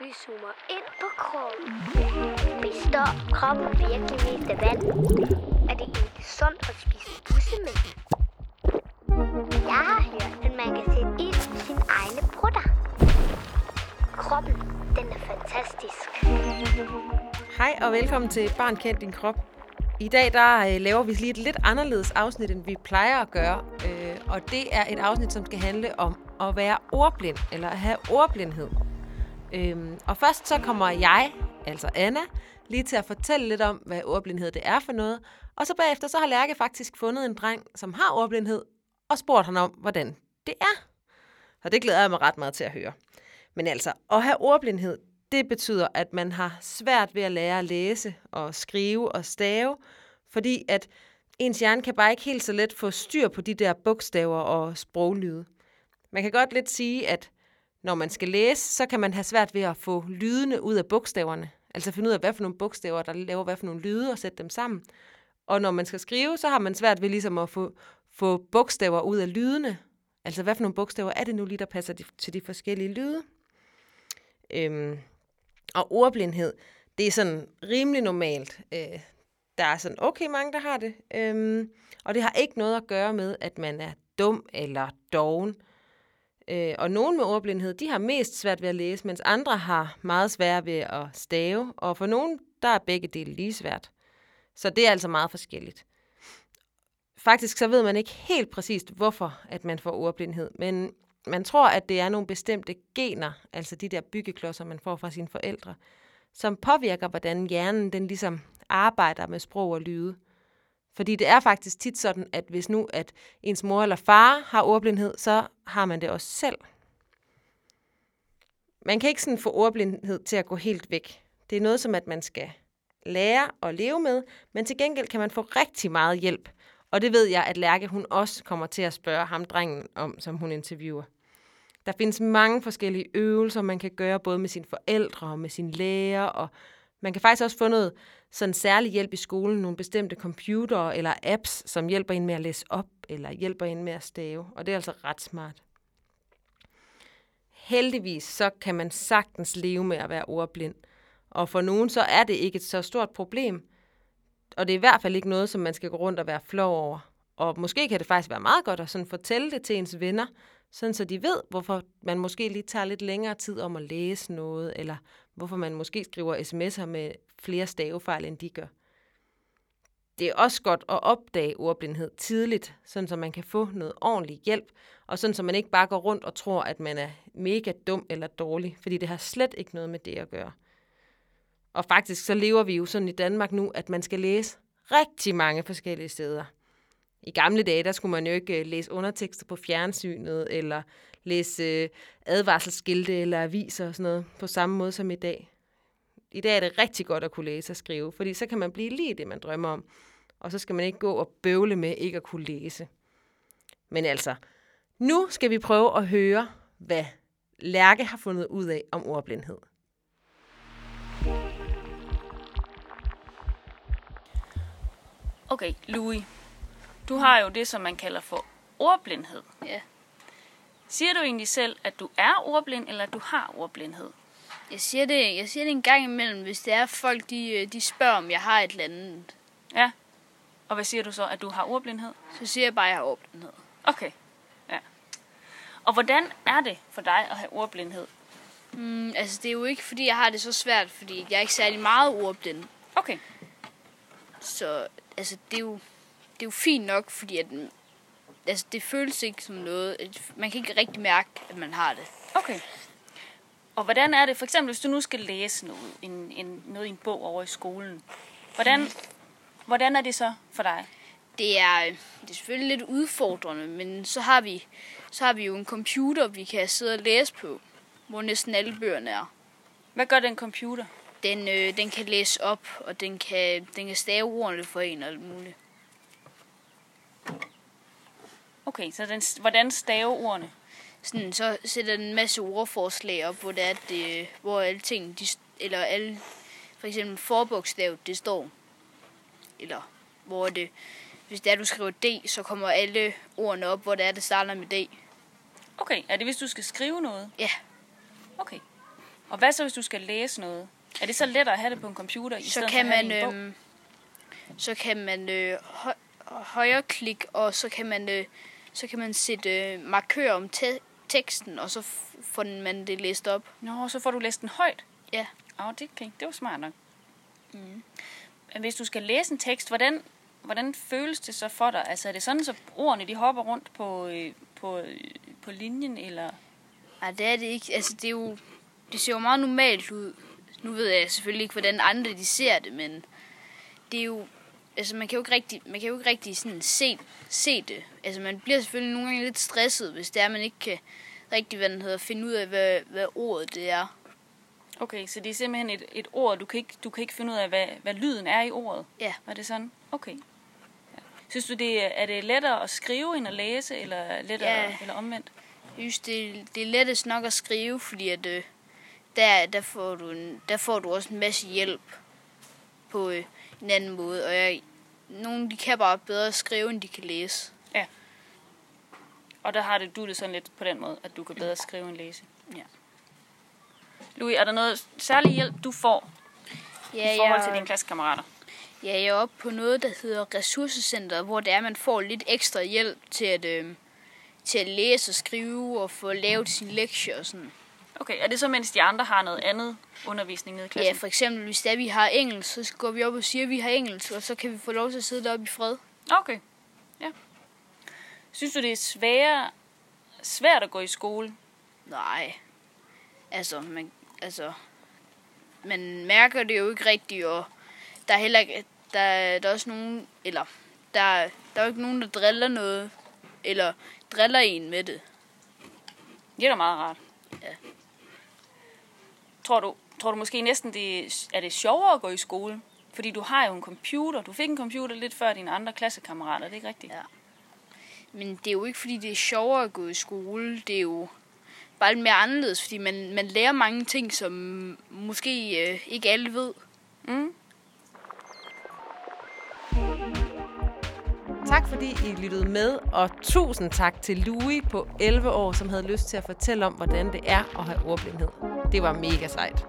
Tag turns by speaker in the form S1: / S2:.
S1: Vi zoomer ind på kroppen. Består kroppen virkelig mest af vand? Er det egentlig sundt at spise bussemænd? Jeg har hørt, at man kan sætte ild i sin egne brutter. Kroppen, den er fantastisk.
S2: Hej og velkommen til Barn Kend Din Krop. I dag der øh, laver vi lige et lidt anderledes afsnit, end vi plejer at gøre. Øh, og det er et afsnit, som skal handle om at være ordblind, eller at have ordblindhed. Øhm, og først så kommer jeg, altså Anna, lige til at fortælle lidt om, hvad ordblindhed det er for noget. Og så bagefter så har Lærke faktisk fundet en dreng, som har ordblindhed, og spurgt ham om, hvordan det er. Og det glæder jeg mig ret meget til at høre. Men altså, at have ordblindhed, det betyder, at man har svært ved at lære at læse og skrive og stave, fordi at ens hjerne kan bare ikke helt så let få styr på de der bogstaver og sproglyde. Man kan godt lidt sige, at når man skal læse, så kan man have svært ved at få lydene ud af bogstaverne. Altså finde ud af, hvad for nogle bogstaver, der laver hvad for nogle lyde, og sætte dem sammen. Og når man skal skrive, så har man svært ved ligesom at få, få bogstaver ud af lydene. Altså hvad for nogle bogstaver er det nu lige, der passer til de forskellige lyde. Øhm, og ordblindhed, det er sådan rimelig normalt. Øh, der er sådan okay mange, der har det. Øhm, og det har ikke noget at gøre med, at man er dum eller doven. Øh, Øh, og nogen med ordblindhed, de har mest svært ved at læse, mens andre har meget svært ved at stave. Og for nogen, der er begge dele lige svært. Så det er altså meget forskelligt. Faktisk så ved man ikke helt præcist, hvorfor at man får ordblindhed, men man tror, at det er nogle bestemte gener, altså de der byggeklodser, man får fra sine forældre, som påvirker, hvordan hjernen den ligesom arbejder med sprog og lyde. Fordi det er faktisk tit sådan, at hvis nu at ens mor eller far har ordblindhed, så har man det også selv. Man kan ikke sådan få ordblindhed til at gå helt væk. Det er noget som, at man skal lære at leve med, men til gengæld kan man få rigtig meget hjælp. Og det ved jeg, at Lærke hun også kommer til at spørge ham drengen om, som hun interviewer. Der findes mange forskellige øvelser, man kan gøre både med sine forældre og med sin lærer, og man kan faktisk også få noget sådan særlig hjælp i skolen, nogle bestemte computer eller apps, som hjælper en med at læse op, eller hjælper en med at stave, og det er altså ret smart. Heldigvis så kan man sagtens leve med at være ordblind, og for nogen så er det ikke et så stort problem, og det er i hvert fald ikke noget, som man skal gå rundt og være flov over. Og måske kan det faktisk være meget godt at sådan fortælle det til ens venner, sådan så de ved, hvorfor man måske lige tager lidt længere tid om at læse noget, eller hvorfor man måske skriver sms'er med flere stavefejl, end de gør. Det er også godt at opdage ordblindhed tidligt, sådan så man kan få noget ordentlig hjælp, og sådan så man ikke bare går rundt og tror, at man er mega dum eller dårlig, fordi det har slet ikke noget med det at gøre. Og faktisk så lever vi jo sådan i Danmark nu, at man skal læse rigtig mange forskellige steder. I gamle dage, der skulle man jo ikke øh, læse undertekster på fjernsynet, eller læse øh, advarselsskilte eller aviser og sådan noget, på samme måde som i dag. I dag er det rigtig godt at kunne læse og skrive, fordi så kan man blive lige det, man drømmer om. Og så skal man ikke gå og bøvle med ikke at kunne læse. Men altså, nu skal vi prøve at høre, hvad Lærke har fundet ud af om ordblindhed.
S3: Okay, Louis. Du har jo det, som man kalder for ordblindhed.
S4: Ja.
S3: Siger du egentlig selv, at du er ordblind, eller at du har ordblindhed?
S4: Jeg siger, det, jeg siger det en gang imellem, hvis det er folk, de, øh, de spørger, om jeg har et eller andet.
S3: Ja. Og hvad siger du så, at du har ordblindhed?
S4: Så siger jeg bare, at jeg har ordblindhed.
S3: Okay. Ja. Og hvordan er det for dig at have ordblindhed?
S4: Mm, altså, det er jo ikke, fordi jeg har det så svært, fordi jeg er ikke særlig meget ordblind.
S3: Okay.
S4: Så altså, det er jo, det er jo fint nok, fordi at, altså, det føles ikke som noget. Man kan ikke rigtig mærke, at man har det.
S3: Okay. Og hvordan er det, for eksempel hvis du nu skal læse noget, en, en, noget i en bog over i skolen, hvordan, hvordan er det så for dig?
S4: Det er, det er selvfølgelig lidt udfordrende, men så har, vi, så har vi jo en computer, vi kan sidde og læse på, hvor næsten alle bøgerne er.
S3: Hvad gør den computer?
S4: Den, øh, den kan læse op, og den kan, den kan stave ordene for en og alt muligt.
S3: Okay, så den, hvordan stave ordene?
S4: Sådan, så sætter den en masse ordforslag op, hvor, det er, det, hvor alle ting, de, eller alle, for eksempel forbogstav, det står. Eller hvor det, hvis det er, du skriver D, så kommer alle ordene op, hvor det er, det starter med D.
S3: Okay, er det hvis du skal skrive noget?
S4: Ja.
S3: Okay. Og hvad så, hvis du skal læse noget? Er det så lettere at have det på en computer, i
S4: Så
S3: stedet
S4: kan
S3: for at have
S4: man,
S3: det i en bog?
S4: øhm, så kan man øh, hø- højre klik, og så kan man, øh, så kan man sætte øh, markør om te- teksten, og så får man det læst op.
S3: Nå, så får du læst den højt.
S4: Ja.
S3: Åh, det, okay. det var smart nok. Mm. Hvis du skal læse en tekst, hvordan, hvordan føles det så for dig? Altså er det sådan, så ordene de hopper rundt på, øh, på, øh, på linjen, eller...
S4: Nej, det er det ikke. Altså, det er jo, det ser jo meget normalt ud. Nu ved jeg selvfølgelig ikke, hvordan andre de ser det, men det er jo, altså man kan jo ikke rigtig, man kan jo ikke rigtig sådan se, se det. Altså man bliver selvfølgelig nogle gange lidt stresset, hvis det er, man ikke kan rigtig, hvad den hedder, finde ud af, hvad, hvad ordet det er.
S3: Okay, så det er simpelthen et, et ord, du kan, ikke, du kan ikke finde ud af, hvad, hvad lyden er i ordet?
S4: Ja.
S3: Var det sådan? Okay. Ja. Synes du, det er, er det lettere at skrive end at læse, eller lettere,
S4: Ja.
S3: eller omvendt?
S4: Jeg synes, det, det er lettest nok at skrive, fordi at, øh, der, der, får du en, der får du også en masse hjælp på øh, en anden måde. Og jeg, nogle de kan bare bedre skrive, end de kan læse.
S3: Og der har det, du det sådan lidt på den måde, at du kan bedre skrive end læse.
S4: Ja.
S3: Louis, er der noget særlig hjælp, du får
S4: Ja,
S3: i forhold
S4: jeg,
S3: til dine klassekammerater?
S4: Ja, jeg er oppe på noget, der hedder ressourcecenter, hvor det er, man får lidt ekstra hjælp til at, øh, til at læse og skrive og få lavet sine lektier og sådan.
S3: Okay, er det så, mens de andre har noget andet undervisning nede i
S4: Ja,
S3: klassen?
S4: for eksempel, hvis det er, vi har engelsk, så går vi op og siger, at vi har engelsk, og så kan vi få lov til at sidde deroppe i fred.
S3: Okay, ja. Synes du, det er svære, svært at gå i skole?
S4: Nej, altså, man, altså, man mærker det jo ikke rigtigt, og der er heller ikke, der, der er også nogen, eller der, der er jo ikke nogen, der driller noget, eller driller en med det.
S3: Det er da meget rart.
S4: Ja.
S3: Tror du, tror du måske næsten, det er, er det sjovere at gå i skole? Fordi du har jo en computer. Du fik en computer lidt før dine andre klassekammerater, er det ikke rigtigt?
S4: Ja. Men det er jo ikke, fordi det er sjovere at gå i skole. Det er jo bare lidt mere anderledes, fordi man, man lærer mange ting, som måske øh, ikke alle ved.
S3: Mm.
S2: Tak fordi I lyttede med, og tusind tak til Louis på 11 år, som havde lyst til at fortælle om, hvordan det er at have ordblindhed. Det var mega sejt.